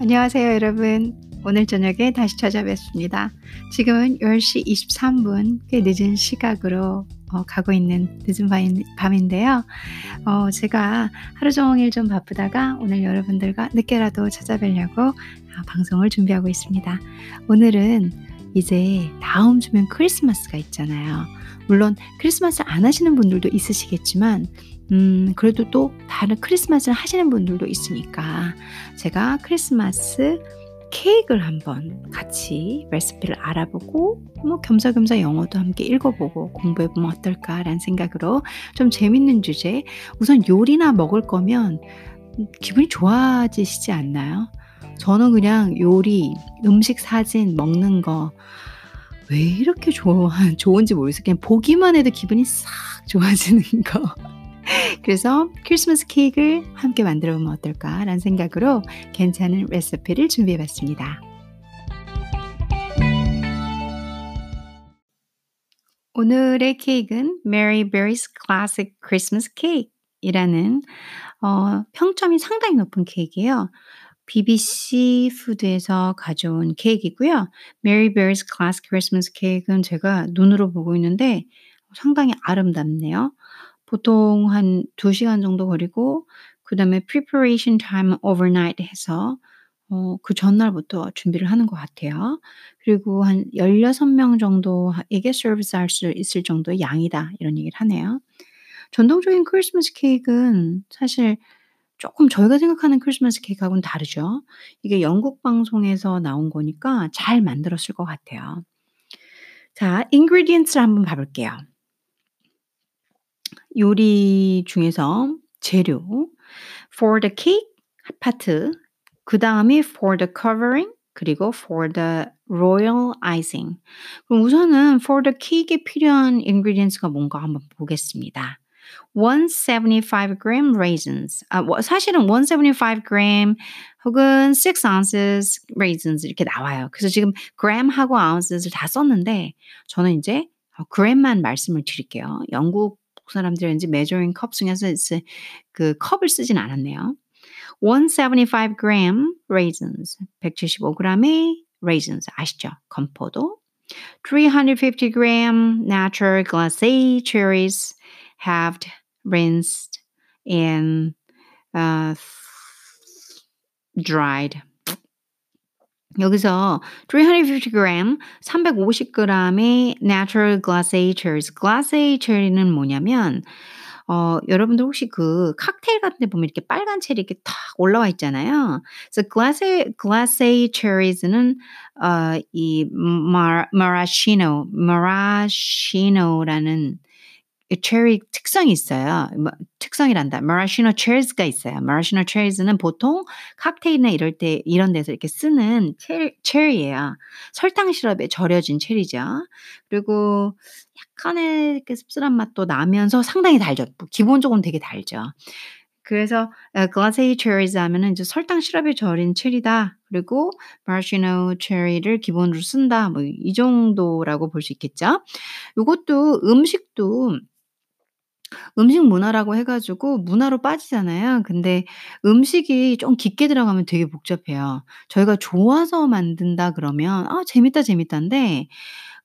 안녕하세요, 여러분. 오늘 저녁에 다시 찾아뵙습니다. 지금은 10시 23분, 꽤 늦은 시각으로 어, 가고 있는 늦은 밤인, 데요 어, 제가 하루 종일 좀 바쁘다가 오늘 여러분들과 늦게라도 찾아뵈려고 어, 방송을 준비하고 있습니다. 오늘은 이제 다음 주면 크리스마스가 있잖아요. 물론 크리스마스 안 하시는 분들도 있으시겠지만 음, 그래도 또 다른 크리스마스를 하시는 분들도 있으니까 제가 크리스마스 케이크를 한번 같이 레시피를 알아보고 뭐 겸사겸사 영어도 함께 읽어보고 공부해보면 어떨까라는 생각으로 좀 재밌는 주제 우선 요리나 먹을 거면 기분이 좋아지시지 않나요? 저는 그냥 요리, 음식 사진, 먹는 거 왜 이렇게 좋아, 좋은지 모르겠어요. 그냥 보기만 해도 기분이 싹 좋아지는 거. 그래서 크리스마스 케이크를 함께 만들어 보면 어떨까라는 생각으로 괜찮은 레시피를 준비해 봤습니다. 오늘의 케이크는 Mary Berry's Classic Christmas Cake이라는 어, 평점이 상당히 높은 케이크예요. BBC 푸드에서 가져온 케이크이고요. Mary Berry's Classic Christmas Cake은 제가 눈으로 보고 있는데 상당히 아름답네요. 보통 한 2시간 정도 걸리고 그 다음에 preparation time overnight 해서 어, 그 전날부터 준비를 하는 것 같아요. 그리고 한 16명 정도에게 서비스 할 수 있을 정도의 양이다. 이런 얘기를 하네요. 전통적인 크리스마스 케이크는 사실 조금 저희가 생각하는 크리스마스 케이크하고는 다르죠. 이게 영국 방송에서 나온 거니까 잘 만들었을 것 같아요. 자, ingredients를 한번 봐볼게요. 요리 중에서 재료 for the cake 파트 그 다음이 for the covering 그리고 for the royal icing 그럼 우선은 for the cake에 필요한 ingredients가 뭔가 한번 보겠습니다. 175g raisins. 아, 사실은 175g 혹은 6 ounces raisins 이렇게 나와요. 그래서 지금 gram하고 ounces를 다 썼는데 저는 이제 gram만 말씀을 드릴게요. 영국 사람들이 왠지 measuring cup 중에서 그 컵을 쓰진 않았네요. 175g raisins, 175g의 raisins 아시죠? 건포도. 350g natural glacé cherries halved, rinsed, and uh, dried. 여기서 350g, 350g의 natural glacé cherry는 뭐냐면 어, 여러분들 혹시 그 칵테일 같은 데 보면 이렇게 빨간 체리 이렇게 탁 올라와 있잖아요. 그래서 글라세 글라세 체리즈는 어, 이 마, 마라시노 마라시노라는 체리 특성이 있어요. 뭐, 특성이란다. 마라시노 체리즈가 있어요. 마라시노 체리즈는 보통 칵테일이나 이럴 때 이런 데서 이렇게 쓰는 체리, 체리예요. 설탕 시럽에 절여진 체리죠. 그리고 약간의 그 씁쓸한 맛도 나면서 상당히 달죠. 기본적으로 되게 달죠. 그래서 글라세이 체리즈 하면은 이제 설탕 시럽에 절인 체리다. 그리고 마시노 체리를 기본으로 쓴다. 뭐 이 정도라고 볼 수 있겠죠. 이것도 음식도 음식 문화라고 해 가지고 문화로 빠지잖아요. 근데 음식이 좀 깊게 들어가면 되게 복잡해요. 저희가 좋아서 만든다 그러면 '아 재밌다, 재밌다.'인데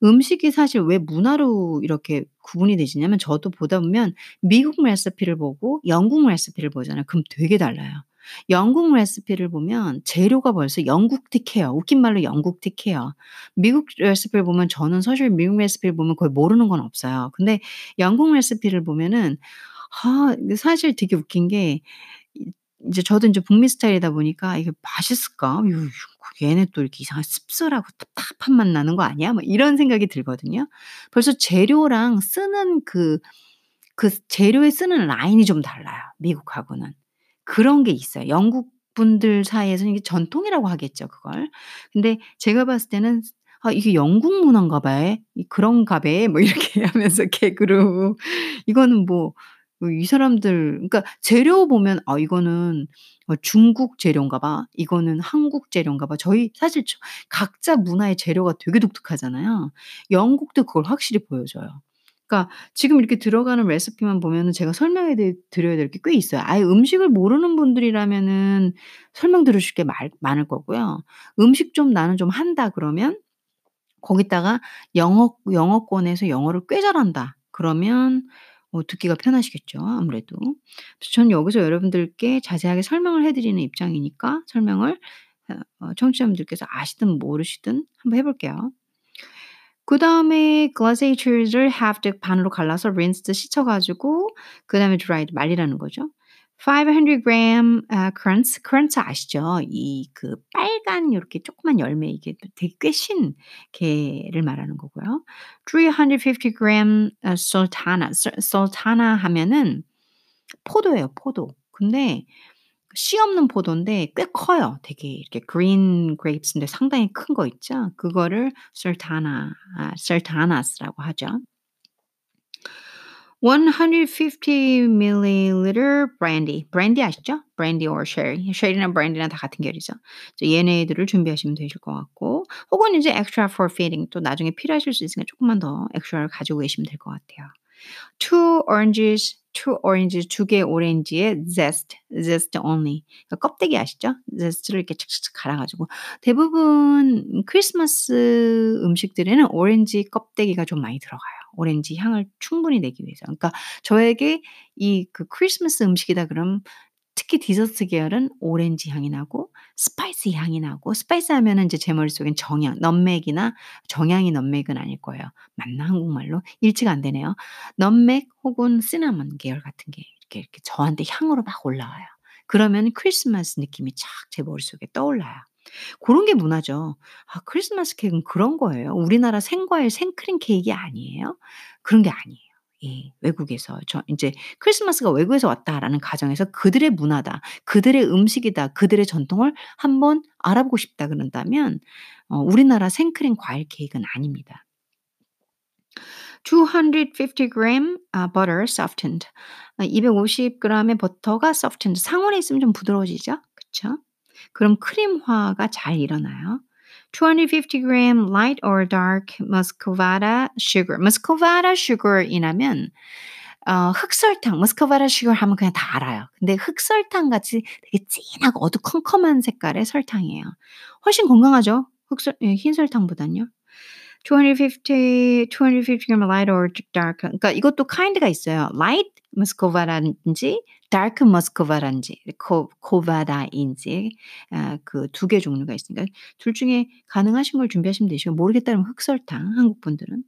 음식이 사실 왜 문화로 이렇게 구분이 되시냐면 저도 보다 보면 미국 레시피를 보고 영국 레시피를 보잖아요. 그럼 되게 달라요. 영국 레시피를 보면 재료가 벌써 영국틱해요. 웃긴 말로 영국틱해요. 미국 레시피를 보면 저는 사실 미국 레시피를 보면 거의 모르는 건 없어요. 근데 영국 레시피를 보면은 아 사실 되게 웃긴 게 이제 저도 이제 북미 스타일이다 보니까 '이게 맛있을까? 얘네 또 이렇게 이상하게 씁쓸하고 답답한 맛 나는 거 아니야?' 뭐 이런 생각이 들거든요. 벌써 재료랑 쓰는 그, 그 재료에 쓰는 라인이 좀 달라요, 미국하고는. 그런 게 있어요. 영국 분들 사이에서는 이게 전통이라고 하겠죠, 그걸. 근데 제가 봤을 때는 '아 이게 영국 문화인가 봐. 그런가 봐.' 뭐 이렇게 하면서 개그로 이거는 뭐, 뭐이 사람들 그러니까 재료 보면 '아 이거는 어 중국 재료인가 봐. 이거는 한국 재료인가 봐.' 저희 사실 각자 문화의 재료가 되게 독특하잖아요. 영국도 그걸 확실히 보여줘요. 그러니까 지금 이렇게 들어가는 레시피만 보면은 제가 설명해 드 드려야 될 게 꽤 있어요. 아예 음식을 모르는 분들이라면은 설명 들으실 게 말 많을 거고요. 음식 좀 나는 좀 한다 그러면 거기다가 영어 영어권에서 영어를 꽤 잘한다 그러면 어 듣기가 편하시겠죠 아무래도. 저는 여기서 여러분들께 자세하게 설명을 해 드리는 입장이니까 설명을 어어 청취자분들께서 아시든 모르시든 한번 해 볼게요. 그다음에 glaciature를 halved 반으로 갈라서 rinsed 씻어 가지고 그다음에 dried 말리라는 거죠. 500 gram 아 currants, currants 아시죠? 이 그 빨간 요렇게 조그만 열매 이게 되게 꽤신 게를 말하는 거고요. 350 gram 어 sultana, sul sultana 하면은 포도예요, 포도. 근데 씨 없는 포도인데 꽤 커요. 되게 이렇게 green grapes인데 상당히 큰 거 있죠? 그거를 sultana 아 sultanas라고 하죠. 150 milliliter brandy. brandy 아시죠? brandy or sherry. sherry랑 brandy랑 다 같은. 그래서 얘네들을 준비하시면 되실 것 같고 혹은 이제 extra for feeding 또 나중에 필요하실 수 있으니까 조금만 더 extra를 가지고 계시면 될 것 같아요. 2 oranges, 2 oranges 두 개의 오렌지의 zest, zest only. 그러니까 껍데기 아시죠? zest를 이렇게 착착착 갈아 가지고 대부분 크리스마스 음식들에는 오렌지 껍데기가 좀 많이 들어가요. 오렌지 향을 충분히 내기 위해서. 그러니까 저에게 이 그 크리스마스 음식이다 그러면 특히 디저트 계열은 오렌지 향이 나고 spicy 향이 나고 spicy 하면은 이제 제 머릿속엔 정향, nutmeg이나 정향이 nutmeg은 아닐 거예요. 맞나 한국말로? 일치가 안 되네요. nutmeg 혹은 시나몬 계열 같은 게 이렇게, 이렇게 저한테 향으로 막 올라와요. 그러면 크리스마스 느낌이 착 제 머릿속에 떠올라요. 고런 게 문화죠. 아 크리스마스 케이크는 그런 거예요. 우리나라 생과일 생크림 케이크 아니에요? 그런 게 아니에요. 예. 외국에서 저 인제 '크리스마스가 외국에서 왔다.'라는 가정에서 그들의 문화다, 그들의 음식이다, 그들의 전통을 한번 알아보고 싶다 그런다면 어 우리나라 생크림 과일 케이크는 아닙니다. 250 gram 아 butter softened. 아250 gram의 버터가 softened 상온에 있으면 좀 부드러워지죠? 그쵸? 그럼 크림화가 잘 일어나요. 250 gram light or dark muscovada sugar. muscovada sugar이라면 어 흑설탕 muscovada sugar 하면 그냥 다 알아요. 근데 흑설탕 같이 되게 진하고 어두컴컴한 색깔의 설탕이에요. 훨씬 건강하죠. 흑설 예흰 설탕보단요. 250 250 gram light or dark 그러니까 이것도 kind가 있어요. light muscovada인지 dark muscovada인지 코 코바다인지 아 그 두 개 종류가 있으니까 둘 중에 가능하신 걸 준비하시면 되시고 모르겠다 그러면 흑설탕 한국 분들은.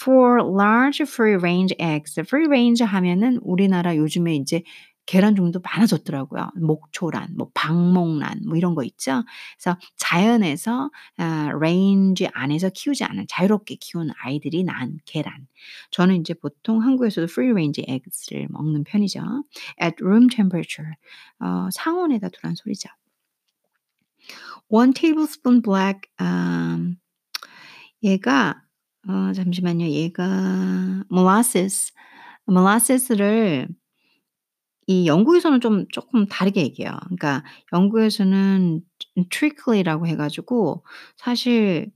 For large free range eggs. free range 하면은 우리나라 요즘에 인제 계란 종류도 많아졌더라고요. 목초란, 뭐 방목란 뭐 이런 거 있죠. 그래서 자연에서 아 케이지 안에서 키우지 않은 자유롭게 키우는 아이들이 낳은 계란. 저는 인제 보통 한국에서도 free range eggs를 먹는 편이죠. At room temperature. 어 상온에다 두란 소리죠. 1 tablespoon black 음 얘가 어 잠시만요. 얘가 molasses, molasses를 이 영국에서는 좀 쪼끔 다르게 얘기해요. 그러니까 영국에서는 treacle이라고 해 가지고 사실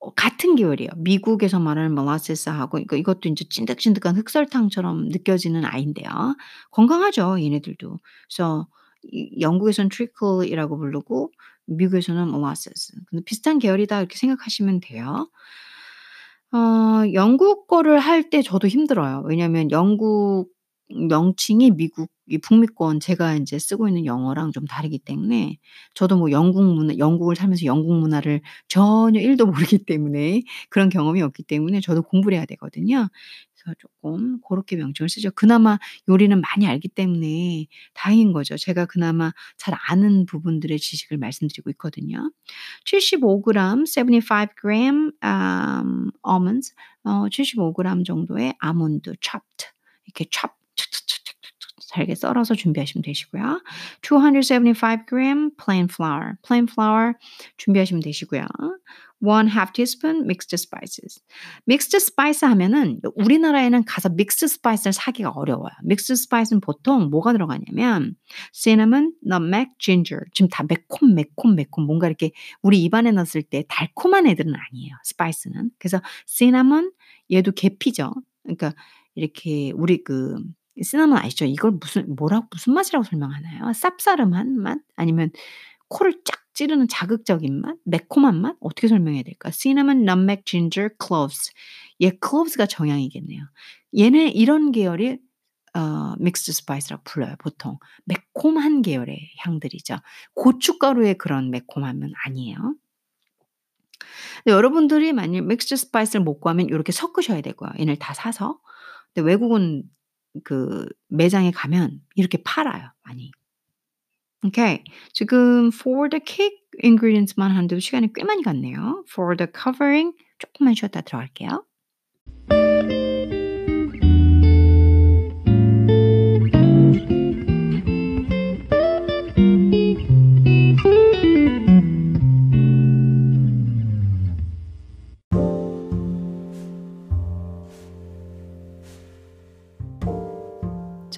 어 같은 계열이에요. 미국에서 말하는 molasses하고 그러니까 이것도 인제 찐득찐득한 흑설탕처럼 느껴지는 아이인데요. 건강하죠 얘네들도. 그래서 이 영국에서는 treacle이라고 부르고 미국에서는 molasses. 근데 비슷한 계열이다 이렇게 생각하시면 돼요. 어 영국 거를 할 때 저도 힘들어요. 왜냐하면 영국 명칭이 미국 이 북미권 제가 인제 쓰고 있는 영어랑 좀 다르기 때문에 저도 뭐 영국 문화 영국을 살면서 영국 문화를 전혀 1 도 모르기 때문에 그런 경험이 없기 때문에 저도 공부를 해야 되거든요. 그래서 쪼끔 고렇게 명칭을 쓰죠. 그나마 요리는 많이 알기 때문에 다행인 거죠. 제가 그나마 잘 아는 부분들의 지식을 말씀드리고 있거든요. 75 그램, 75 gram 음 almonds 어 75 그램 정도의 아몬드 chopped 이렇게 chop 잘게 썰어서 준비하시면 되시고요. 275 gram plain flour, plain flour 준비하시면 되시고요. 1/2 teaspoon mixed spices. mixed spice 하면은 우리나라에는 가서 mixed spice를 사기가 어려워요. mixed spice는 보통 뭐가 들어가냐면 cinnamon, nutmeg, ginger 지금 다 매콤, 매콤, 매콤 뭔가 이렇게 우리 입안에 넣었을 때 달콤한 애들은 아니에요, spice는. 그래서 cinnamon 얘도 계피죠. 그러니까 이렇게 우리 그 시나몬 아시죠? 이걸 무슨 뭐라고 무슨 맛이라고 설명하나요? 쌉싸름한 맛? 아니면 코를 쫙 찌르는 자극적인 맛? 매콤한 맛? 어떻게 설명해야 될까? cinnamon, nutmeg, ginger, cloves. 얘 cloves가 정향이겠네요. 얘네 이런 계열이 어 mixed spice라고 불러요 보통. 매콤한 계열의 향들이죠. 고춧가루의 그런 매콤함은 아니에요. 여러분들이 만약 mixed spice를 못 구하면 요렇게 섞으셔야 되고요. 얘네를 다 사서. 근데 외국은 그 매장에 가면 이렇게 팔아요 많이. 오케이. 지금 for the cake ingredients만 하는데도 시간이 꽤 많이 갔네요. for the covering 쪼끔만 쉬었다 들어갈게요.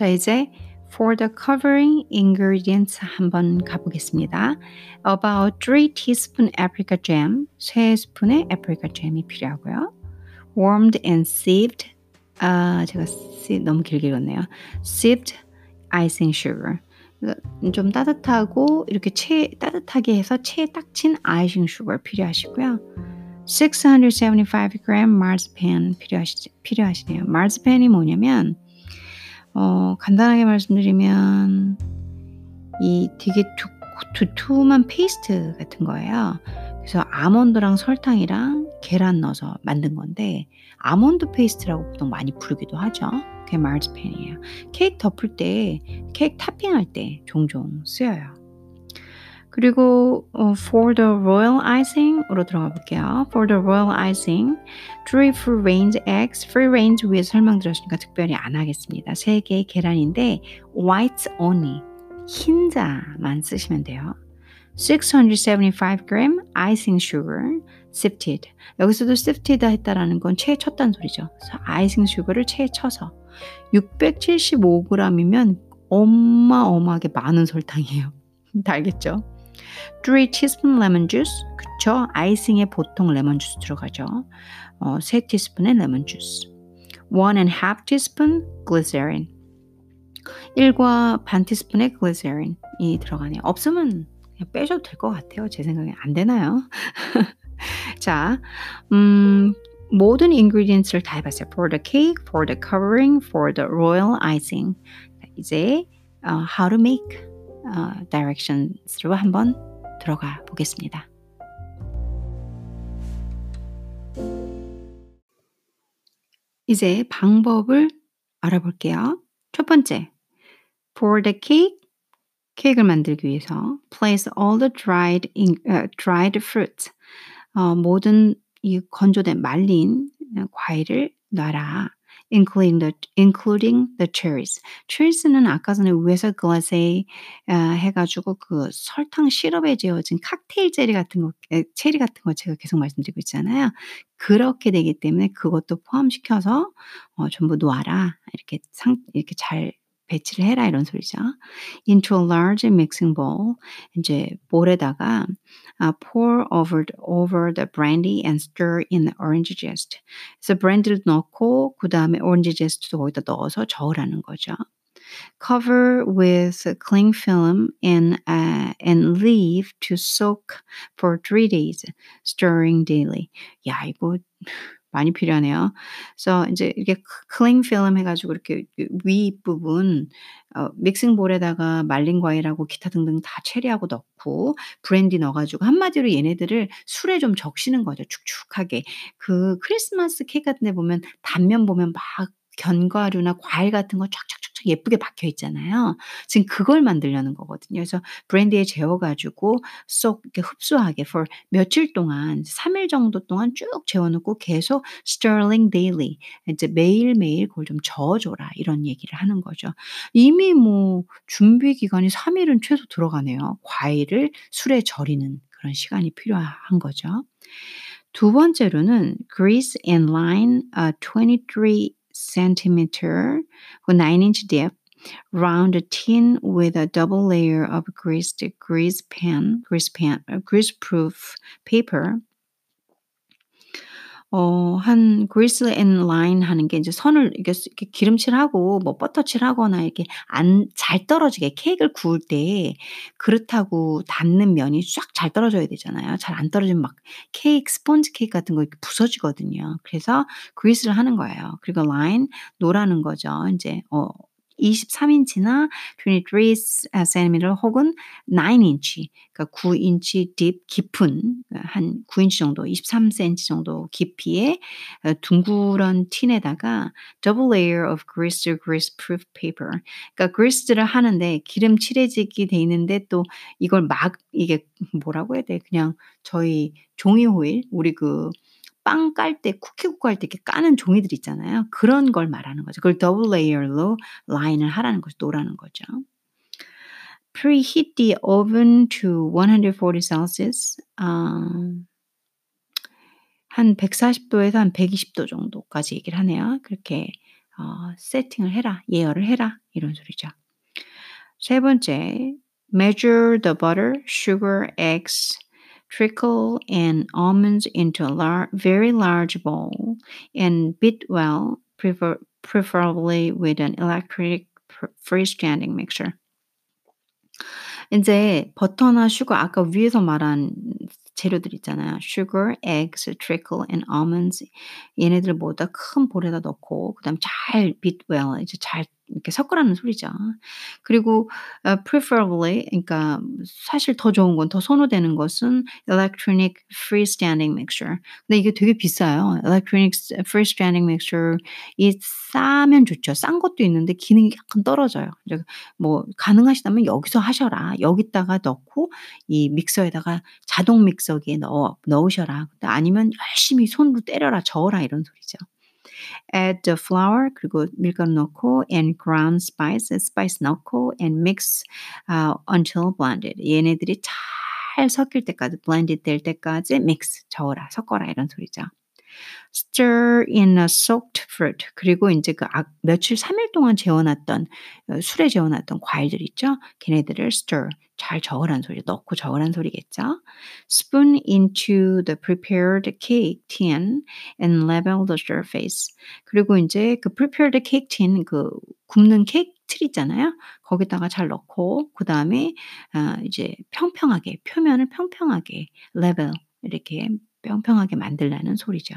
자, 이제 for the covering ingredients 한번 가보겠습니다. About 3 teaspoon apricot jam, 3스푼의 apricot jam이 필요하고요. warmed and sieved, 아, 제가 너무 길게 읽었네요. sieved icing sugar. 좀 따뜻하고 이렇게 채 따뜻하게 해서 채에 딱친 아이싱 슈거 필요하시고요. 675g marzipan 필요하시, 필요하시네요. marzipan이 뭐냐면 어, 간단하게 말씀드리면 이 되게 두, 두툼한 페이스트 같은 거예요. 그래서 아몬드랑 설탕이랑 계란 넣어서 만든 건데 아몬드 페이스트라고 보통 많이 부르기도 하죠. 그게 marzipan이에요. 케이크 덮을 때, 케이크 topping할 때 종종 쓰여요. 그리고 어, for the royal icing으로 들어가 볼게요. For the royal icing, three free range eggs. free range 위에 설명드렸으니까 특별히 안 하겠습니다. 세 개의 계란인데 whites only, 흰자만 쓰시면 돼요. 675g icing sugar, sifted. 여기서도 sifted 했다라는 건 채에 쳤다는 소리죠. 그래서 icing sugar를 채에 쳐서 675g이면 어마어마하게 많은 설탕이에요. 다 알겠죠? 3 teaspoon lemon juice. 그쵸? 아이싱에 보통 레몬 주스 들어가죠. 어, 3 티스푼의 레몬 주스. 1 and half teaspoon glycerin. 1과 반 티스푼의 글리세린이 들어가네요. 없으면 그냥 빼셔도 될 것 같아요. 제 생각에 안 되나요? 자, 음, 모든 ingredients를 다 해봤어요. For the cake, for the covering, for the royal icing. 이제 uh, how to make uh, directions로 한번 들어가 보겠습니다. 이제 방법을 알아볼게요. 첫 번째, for the cake, 케이크를 만들기 위해서 place all the dried, in, uh, dried fruits, 어, 모든 이 건조된 말린 과일을 놔라. Including the including the cherries. cherries는 아까 전에 위에서 글라세 아, 해가지고 그 설탕 시럽에 재워진 칵테일 제리 같은 거, 체리 같은 거 제가 계속 말씀드리고 있잖아요. 그렇게 되기 때문에 그것도 포함시켜서 어, 전부 놓아라 이렇게 상 이렇게 잘 배치를 해라 이런 소리죠. Into a large mixing bowl. 이제 볼에다가 uh, pour over over the brandy and stir in the orange zest. 그래서 브랜디를 넣고 그 다음에 오렌지 제스트도 거기다 넣어서 저으라는 거죠. Cover with cling film and uh, and leave to soak for three days, stirring daily. 야 이거 많이 필요하네요. 그래서 이제 이렇게 클링 필름 해가지고 이렇게 윗부분 어, 믹싱볼에다가 말린 과일하고 기타 등등 다 체리하고 넣고 브랜디 넣어가지고 한마디로 얘네들을 술에 좀 적시는 거죠. 축축하게. 그 크리스마스 케이크 같은 데 보면 단면 보면 막 견과류나 과일 같은 거 쫙쫙쫙쫙 예쁘게 박혀 있잖아요. 지금 그걸 만들려는 거거든요. 그래서 브랜디에 재워 가지고 쏙 이렇게 흡수하게 for 며칠 동안 3일 정도 동안 쭉 재워 놓고 계속 stirring daily 이제 매일매일 그걸 좀 저어 줘라. 이런 얘기를 하는 거죠. 이미 뭐 준비 기간이 3일은 최소 들어가네요. 과일을 술에 절이는 그런 시간이 필요한 거죠. 두 번째로는 grease and line uh, 23 centimeter or 9 inch depth round tin with a double layer of greased grease pan, grease pan, uh, grease proof paper. 어 한 grease and line 하는 게 인제 선을 이렇게 기름칠하고 뭐 버터칠하거나 이렇게 안 잘 떨어지게 케이크를 구울 때 그릇하고 닿는 면이 쫙 잘 떨어져야 되잖아요. 잘 안 떨어지면 막 케이크 스펀지 케이크 같은 거 이렇게 부서지거든요. 그래서 grease를 하는 거예요. 그리고 line 하라는 거죠. 인제 어 23인치나 23 cm 혹은 9인치 그러니까 9인치 deep 깊은 한 9인치 정도 23cm 정도 깊이의 어 둥그런 tin에다가 double layer of grease or grease proof paper 그러니까 grease를 하는데 기름 칠해지게 돼 있는데 또 이걸 막 이게 뭐라고 해야 돼? 그냥 저희 종이 호일 우리 그 빵 깔 때 쿠키 굽고 할때 이렇게 까는 종이들 있잖아요. 그런 걸 말하는 거죠. 그걸 double layer로 line을 하라는 거죠. 놓으라는 거죠. Preheat the oven to 140 Celsius. 어한 140도에서 한 120도 정도까지 얘기를 하네요. 그렇게 어 세팅을 해라. 예열을 해라. 이런 소리죠. 세 번째 measure the butter, sugar, eggs, trickle and almonds into a lar very large bowl and beat well, prefer preferably with an electric freestanding mixer. 인제 버터나 슈거 아까 위에서 말한 재료들 있잖아요. sugar, eggs, trickle and almonds 얘네들을 모두 다 큰 볼에다 넣고 그다음에 잘 beat well 이제 잘 이렇게 섞으라는 소리죠. 그리고 어 preferably 그러니까 사실 더 좋은 건 더 선호되는 것은 electronic freestanding mixture. 근데 이게 되게 비싸요. electronic freestanding mixture 이 싸면 좋죠. 싼 것도 있는데 기능이 약간 떨어져요. 뭐 가능하시다면 여기서 하셔라. 여기다가 넣고 이 믹서에다가 자동 믹서기에 넣어 넣으셔라. 아니면 열심히 손으로 때려라, 저어라 이런 소리죠. Add the flour 그리고 밀가루 넣고 and ground spice, spice 넣고 and mix uh, until blended. 얘네들이 잘 섞일 때까지 blended 될 때까지 mix 저어라, 섞어라 이런 소리죠. Stir in a soaked fruit. 그리고 인제 그아 며칠 3일 동안 재워놨던 어 술에 재워놨던 과일들 있죠? 걔네들을 stir 잘 저으라는 소리, 넣고 저으라는 소리겠죠? spoon into the prepared cake tin and level the surface. 그리고 인제 그 prepared cake tin 그 굽는 케이크 틀 있잖아요. 거기다가 잘 넣고 그 다음에 아 이제 평평하게 표면을 평평하게 level 이렇게 평평하게 만들라는 소리죠.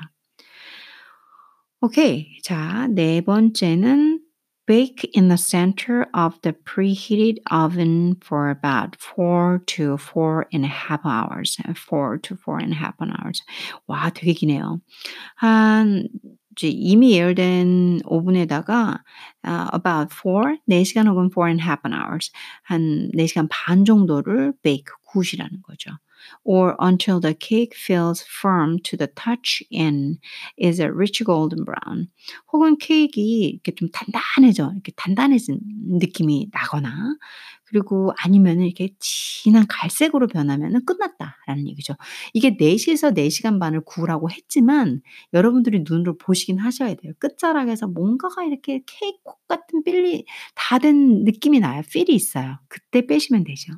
오케이. 자, 네 번째는 bake in the center of the preheated oven for about 4 to 4 and a half hours. 4 to 4 and a half hours. 와, 되게 기네요. 한 이제 이미 예열된 오븐에다가 uh, about 4, 4시간 혹은 4 and a half hours. 한 4시간 반 정도를 bake, 구우시라는 거죠. Or until the cake feels firm to the touch and is a rich golden brown. 혹은 케이크 이렇게 좀 단단해져. 이렇게 단단해진 느낌이 나거나 그리고 아니면은 이렇게 진한 갈색으로 변하면은 끝났다라는 얘기죠. 이게 4시에서 4시간 반을 구우라고 했지만 여러분들이 눈으로 보시긴 하셔야 돼요. 끝자락에서 뭔가가 이렇게 케이크 같은 빌리 다 된 느낌이 나요. 필이 있어요. 그때 빼시면 되죠.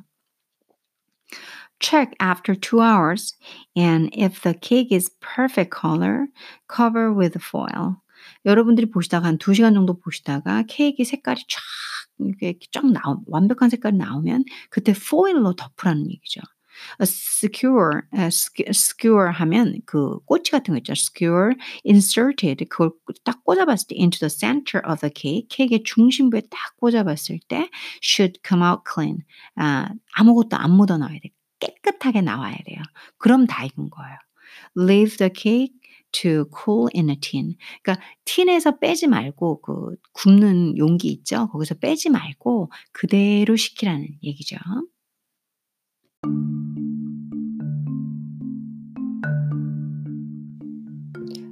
Check after two hours, and if the cake is perfect color, cover with foil. 여러분들이 보시다가 한 2시간 정도 보시다가 케이크 색깔이 쫙 이렇게 쫙 나오 완벽한 색깔이 나오면 그때 foil로 덮으라는 얘기죠. a skewer 하면 그 꼬치 같은 거 있죠. skewer inserted 그걸 딱 꽂아봤을 때 into the center of the cake, 케이크의 중심부에 딱 꽂아봤을 때 should come out clean. 아, 아무것도 안 묻어 나와야 돼. 깨끗하게 나와야 돼요. 그럼 다 익은 거예요. Leave the cake to cool in a tin. 그러니까 틴에서 빼지 말고 그 굽는 용기 있죠? 거기서 빼지 말고 그대로 식히라는 얘기죠.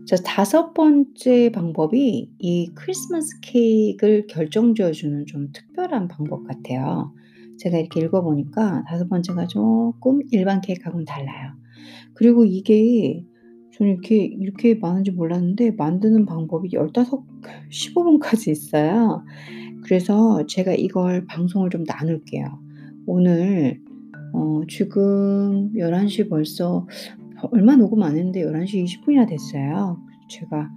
자, 다섯 번째 방법이 이 크리스마스 케이크를 결정지어 주는 좀 특별한 방법 같아요. 제가 이렇게 읽어보니까 다섯 번째가 조금 일반 케이크하고는 달라요. 그리고 이게 저는 이렇게, 이렇게 많은지 몰랐는데 만드는 방법이 15, 15분까지 있어요. 그래서 제가 이걸 방송을 좀 나눌게요. 오늘 어, 지금 11시 벌써 얼마 녹음 안 했는데 11시 20분이나 됐어요. 제가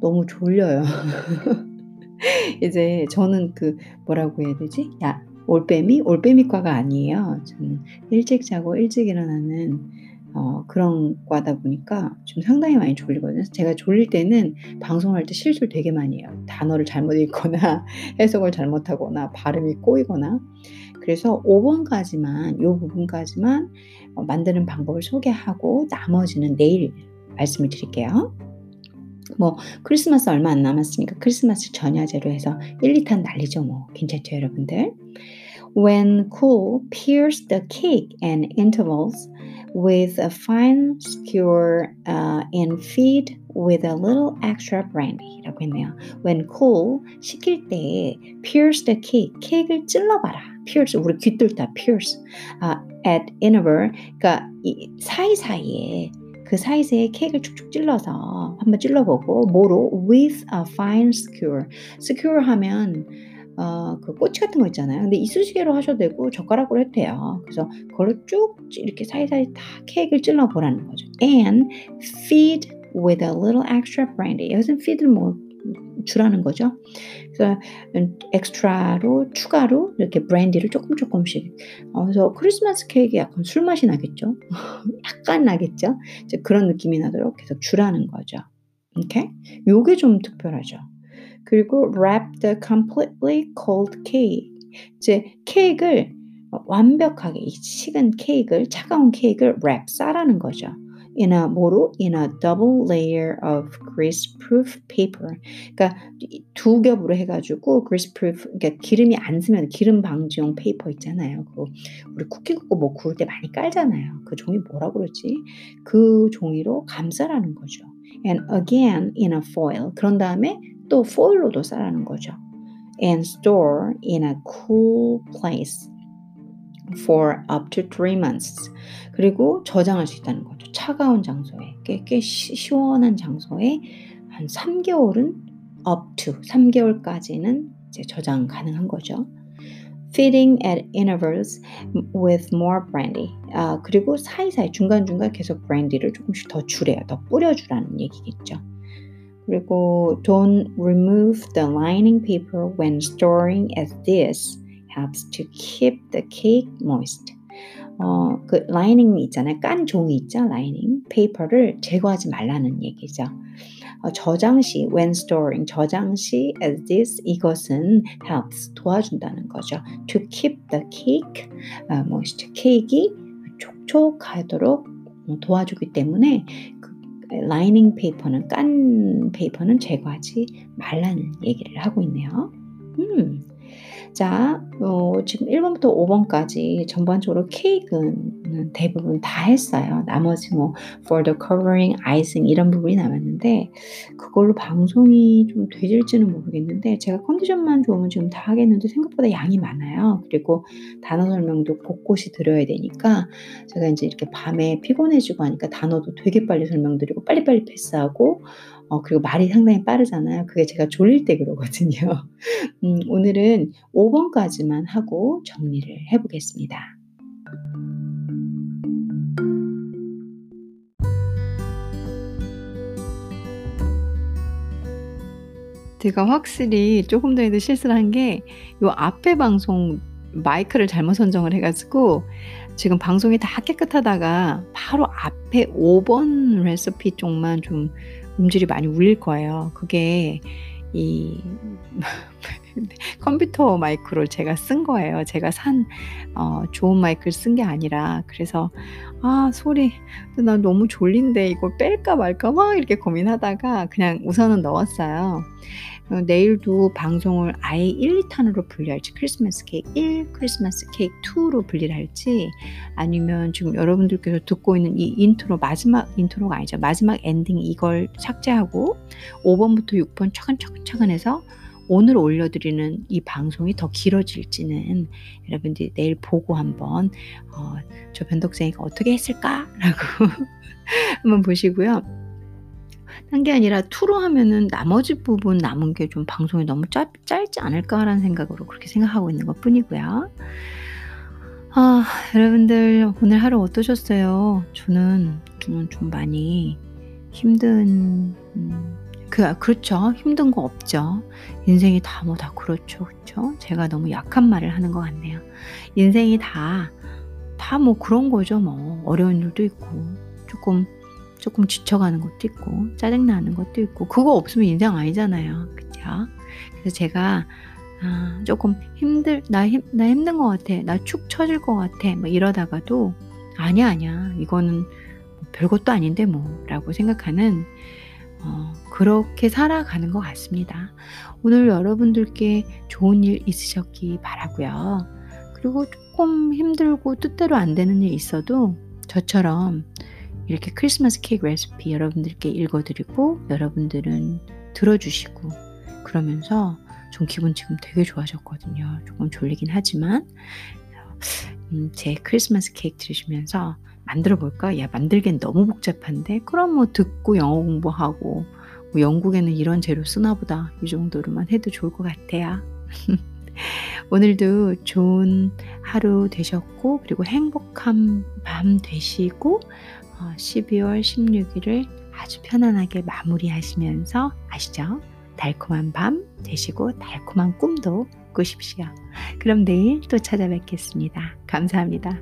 너무 졸려요. 이제 저는 그 뭐라고 해야 되지? 야, 올빼미? 올빼미과가 아니에요. 저는 일찍 자고 일찍 일어나는 어, 그런 과다 보니까 좀 상당히 많이 졸리거든요. 제가 졸릴 때는 방송할 때 실수를 되게 많이 해요. 단어를 잘못 읽거나 해석을 잘못하거나 발음이 꼬이거나 그래서 5번까지만 이 부분까지만 어, 만드는 방법을 소개하고 나머지는 내일 말씀을 드릴게요. 뭐 크리스마스 얼마 안 남았으니까 크리스마스 전야제로 해서 1, 2탄 날리죠 뭐 괜찮죠 여러분들 When cool, pierce the cake in intervals with a fine skewer uh, and feed with a little extra brandy라고 했네요. When cool, 식힐 때 pierce the cake, 케이크를 찔러봐라. pierce, 우리 귀 뚫다 pierce. Uh, at interval, 그러니까 이 사이사이에 그 사이즈에 케이크를 축축 찔러서 한번 찔러보고 뭐로 with a fine skewer. skewer 하면 어, 그 꼬치 같은 거 있잖아요. 근데 이쑤시개로 하셔도 되고 젓가락으로 해도 돼요. 그래서 그걸로 쭉 이렇게 사이사이 다 케이크를 찔러 보라는 거죠. And feed with a little extra brandy. 여기서 feed를 뭐 주라는 거죠. 그래서 엑스트라로 추가로 이렇게 브랜디를 조금 조금씩. 어, 그래서 크리스마스 케이크 약간 술 맛이 나겠죠. 약간 나겠죠. 이제 그런 느낌이 나도록 계속 주라는 거죠. 오케이? 요게 좀 특별하죠. 그리고 wrap the completely cold cake. 이제 케이크를 완벽하게 이 식은 케이크를 차가운 케이크를 wrap 싸라는 거죠. In a 뭐로 in a double layer of greaseproof paper. 그러니까 두 겹으로 해가지고 greaseproof 그러니까 기름이 안 스며 기름 방지용 paper 있잖아요. 그 우리 쿠키 굽고 뭐 구울 때 많이 깔잖아요. 그 종이 뭐라 그러지? 그 종이로 감싸라는 거죠. And again in a foil. 그런 다음에 또 foil로도 싸라는 거죠. And store in a cool place. For up to three months. 그리고 저장할 수 있다는 거죠. 차가운 장소에, 꽤, 꽤 시 원한 장소에 한 3개월은 up to 3개월까지는 이제 저장 가능한 거죠. Feeding at intervals with more brandy. 아, 그리고 사이사이 중간중간 계속 brandy를 조금씩 더 주래요. 더 뿌려주라는 얘기겠죠. 그리고 don't remove the lining paper when storing as this. Helps to keep the cake moist. 어, 그 lining 있잖아요. 깐 종이 있죠. Lining. Paper를 제거하지 말라는 얘기죠. 어, 저장 시 when storing 저장 시 as this 이것은 helps 도와준다는 거죠. to keep the cake uh, moist. 케이크 촉촉하도록 도와주기 때문에 그 lining paper는 깐 페이퍼는 제거하지 말라는 얘기를 하고 있네요. 음. 자, 어, 지금 1번부터 5번까지 전반적으로 케이크는 대부분 다 했어요. 나머지 뭐 for the covering, icing 이런 부분이 남았는데 그걸로 방송이 좀 되질지는 모르겠는데 제가 컨디션만 좋으면 지금 다 하겠는데 생각보다 양이 많아요. 그리고 단어 설명도 곳곳이 들어야 되니까 제가 이제 이렇게 밤에 피곤해지고 하니까 단어도 되게 빨리 설명드리고 빨리빨리 패스하고 어, 그리고 말이 상당히 빠르잖아요. 그게 제가 졸릴 때 그러거든요. 음, 오늘은 5번까지만 하고 정리를 해보겠습니다. 제가 확실히 조금 전에도 실수를 한게요 앞에 방송 마이크를 잘못 선정을 해가지고 지금 방송이 다 깨끗하다가 바로 앞에 5번 레시피 쪽만 좀 음질이 많이 울릴 거예요. 그게 이 컴퓨터 마이크를 제가 쓴 거예요. 제가 산 어, 좋은 마이크를 쓴 게 아니라 그래서 아 소리 나 너무 졸린데 이걸 뺄까 말까 막 이렇게 고민하다가 그냥 우선은 넣었어요. 어, 내일도 방송을 아예 1, 2탄으로 분리할지 크리스마스 케이크 1, 크리스마스 케이크 2로 분리를 할지 아니면 지금 여러분들께서 듣고 있는 이 인트로 마지막 인트로가 아니죠. 마지막 엔딩 이걸 삭제하고 5번부터 6번 차근차근 해서 오늘 올려드리는 이 방송이 더 길어질지는 여러분들이 내일 보고 한번 어, 저 변덕생이가 어떻게 했을까라고 한번 보시고요. 한게 아니라 투로 하면은 나머지 부분 남은 게 좀 방송이 너무 짧, 짧지 않을까라는 생각으로 그렇게 생각하고 있는 것 뿐이고요. 아, 여러분들 오늘 하루 어떠셨어요? 저는 음, 좀 많이 힘든 음, 그 그렇죠. 힘든 거 없죠. 인생이 다 뭐 다 그렇죠. 그렇죠? 제가 너무 약한 말을 하는 것 같네요. 인생이 다 다 뭐 그런 거죠. 뭐 어려운 일도 있고 조금 조금 지쳐가는 것도 있고 짜증 나는 것도 있고 그거 없으면 인생 아니잖아요. 그죠? 그래서 제가 아, 조금 힘들 나, 힘, 나 힘든 것 같아. 나 축 처질 것 같아. 뭐 이러다가도 아니야 아니야. 이거는 뭐 별것도 아닌데 뭐라고 생각하는 어, 그렇게 살아가는 것 같습니다. 오늘 여러분들께 좋은 일 있으셨기 바라고요. 그리고 조금 힘들고 뜻대로 안 되는 일 있어도 저처럼 이렇게 크리스마스 케이크 레시피 여러분들께 읽어드리고 여러분들은 들어주시고 그러면서 전 기분 지금 되게 좋아졌거든요. 조금 졸리긴 하지만 음, 제 크리스마스 케이크 들으시면서 만들어 볼까? 야, 만들기엔 너무 복잡한데? 그럼 뭐 듣고 영어 공부하고, 뭐 영국에는 이런 재료 쓰나 보다. 이 정도로만 해도 좋을 것 같아요. 오늘도 좋은 하루 되셨고, 그리고 행복한 밤 되시고, 어, 12월 16일을 아주 편안하게 마무리하시면서 아시죠? 달콤한 밤 되시고 달콤한 꿈도 꾸십시오. 그럼 내일 또 찾아뵙겠습니다. 감사합니다.